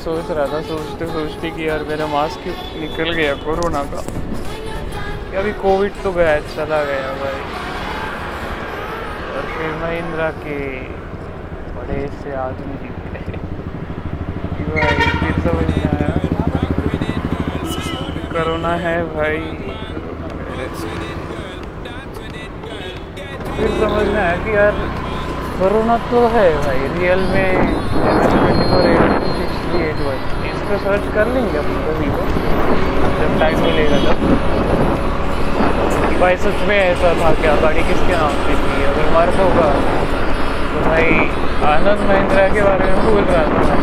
सोच रहा था सोचते सोचते कि यार मेरा मास्क निकल गया कोरोना का। अभी कोविड तो गया चला गया भाई। और फिर महिंद्रा के बड़े से आदमी दिख गए। फिर समझ में आया कोरोना है भाई। फिर समझ में आया कि यार कोरोना तो है भाई, रियल में। एट वन इस पर सर्च कर लेंगे अपन कभी को जब टाइम मिलेगा तब। भाई सच में ऐसा था क्या गाड़ी किसके नाम की थी? अगर मर्फ होगा तो भाई आनंद महिंद्रा के बारे में भूल रहा था।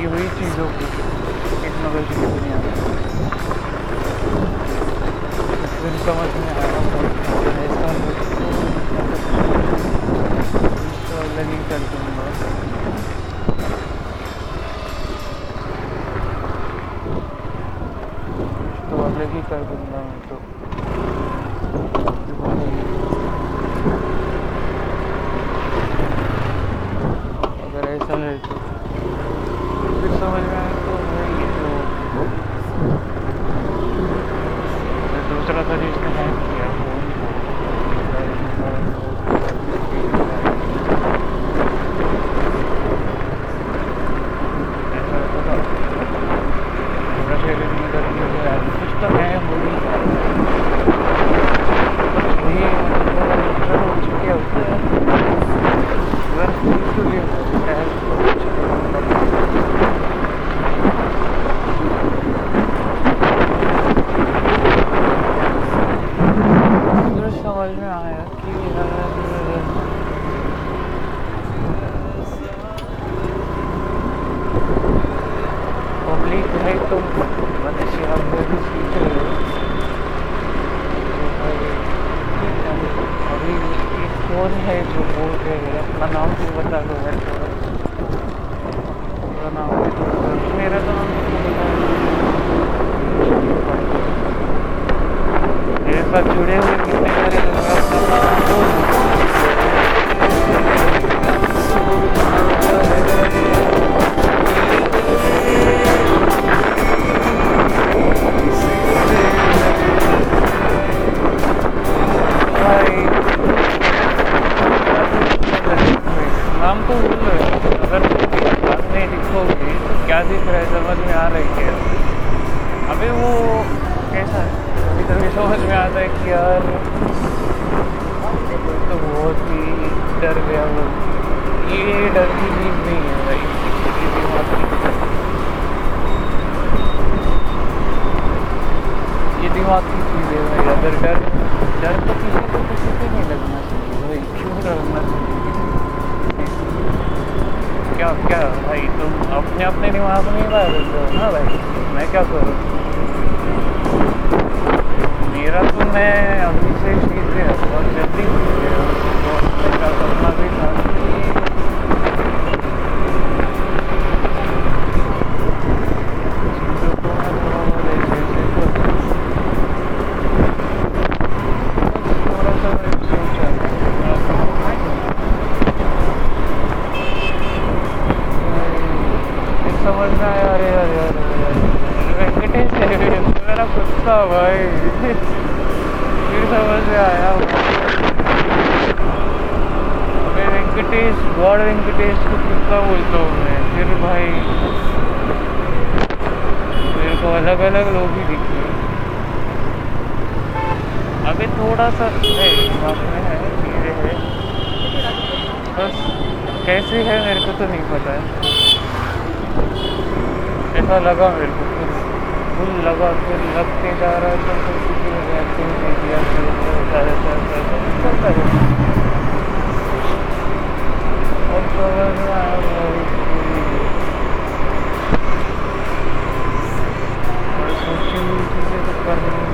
ये वही चीज़ होगी नगर की दुनिया में। समझ में आया तो कर दूँगा मैं तो। फिर समझ में आया तो वही जो मैं दूसरा था जिसने हैक किया फ़ोन ऐसा होता था पूरा शरीर में दर्द हो गया कुछ तो है हो ही कुछ भी नुकसान हो चुके होते हैं अगर कुछ भी होता है तो कुछ फिर समझ में आया कि यार पब्लिक है तो मनुष्य आप में भी सीख रहे हो तो भाई, अभी एक कौन है जो बोल रहे हैं अपना नाम भी बता दो मेरे को पूरा नाम भी क्या दिख रहा है समझ में आ रही है अबे वो कैसा है? कभी कभी समझ में आता है कि यार तो बहुत ही डर गया वो ये डर की चीज़ नहीं है भाई, ये दिमाग की चीज़ है भाई, अगर डर डर तो किसी को किसी पे नहीं लगना चाहिए भाई, क्यों लगना चाहिए? क्या क्या भाई तुम अपने अपने दिमाग में ही बात हो ना भाई मैं क्या करूँ मेरा तो मैं अभी से सीख गया बहुत जल्दी सीख गया तो मेरा सपना भी था समझ में आया? अरे अरे अरे वेंकटेश है मेरा कुत्ता भाई। फिर समझ में आया। मैं वेंकटेश, गॉड वेंकटेश को कुत्ता बोलता हूँ मैं। फिर भाई, मेरे को अलग अलग लोग ही दिखे अभी थोड़ा सा है है है। बस, कैसे है मेरे को तो नहीं पता है। ऐसा लगा मेरे को फिर फुल लगा फिर लगते जा रहा है तो किसी ने नहीं तो ऐसा चलता और तो पड़ेंगी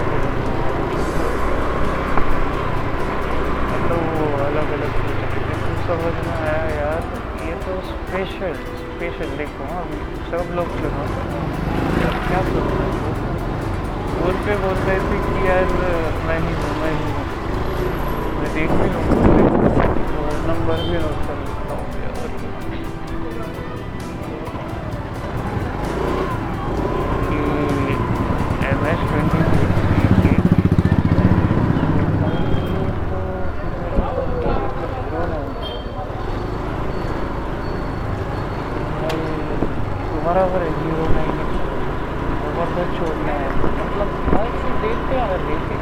मतलब समझ में आया यार। तो स्पेशल स्पेशल देखो हाँ, सब लोग सुनो। क्या हैं? फ़ोन पे बोल रहे थे कि यार मैं ही हूँ मैं ही हूँ। मैं देख भी लूँगा तो नंबर भी नोट कर तुम्हारा है ज़ीरो नाइन ओवर तो छोड़ना है। मतलब हर चीज़ देखते हैं, अगर देखे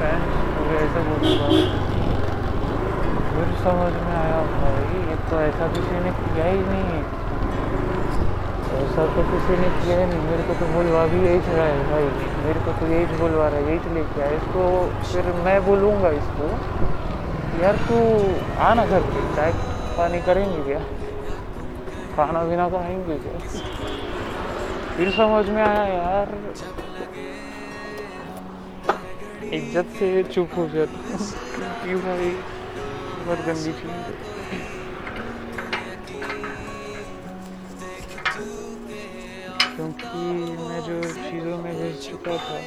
फैंस पूरे ऐसे बोलूँगा फिर समझ में आया भाई, ये तो ऐसा किसी ने किया ही नहीं है। ऐसा तो किसी ने किया ही नहीं। मेरे को तो बोलवा भी यही रहा है भाई। मेरे को तो यही बोलवा रहा है, यही लेके आया। इसको फिर मैं बोलूँगा इसको, यार तू आना घर पे, चाय पानी करेंगे क्या? खाना पीना खाएँगे क्या फिर समझ में आया यार। इज़्ज़त से चुप हो जाता भाई, बहुत गंदी चीज़ क्योंकि मैं जो चीज़ों में घुस चुका था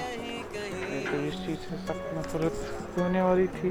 को इस चीज़ से सख्त नफरत होने वाली थी।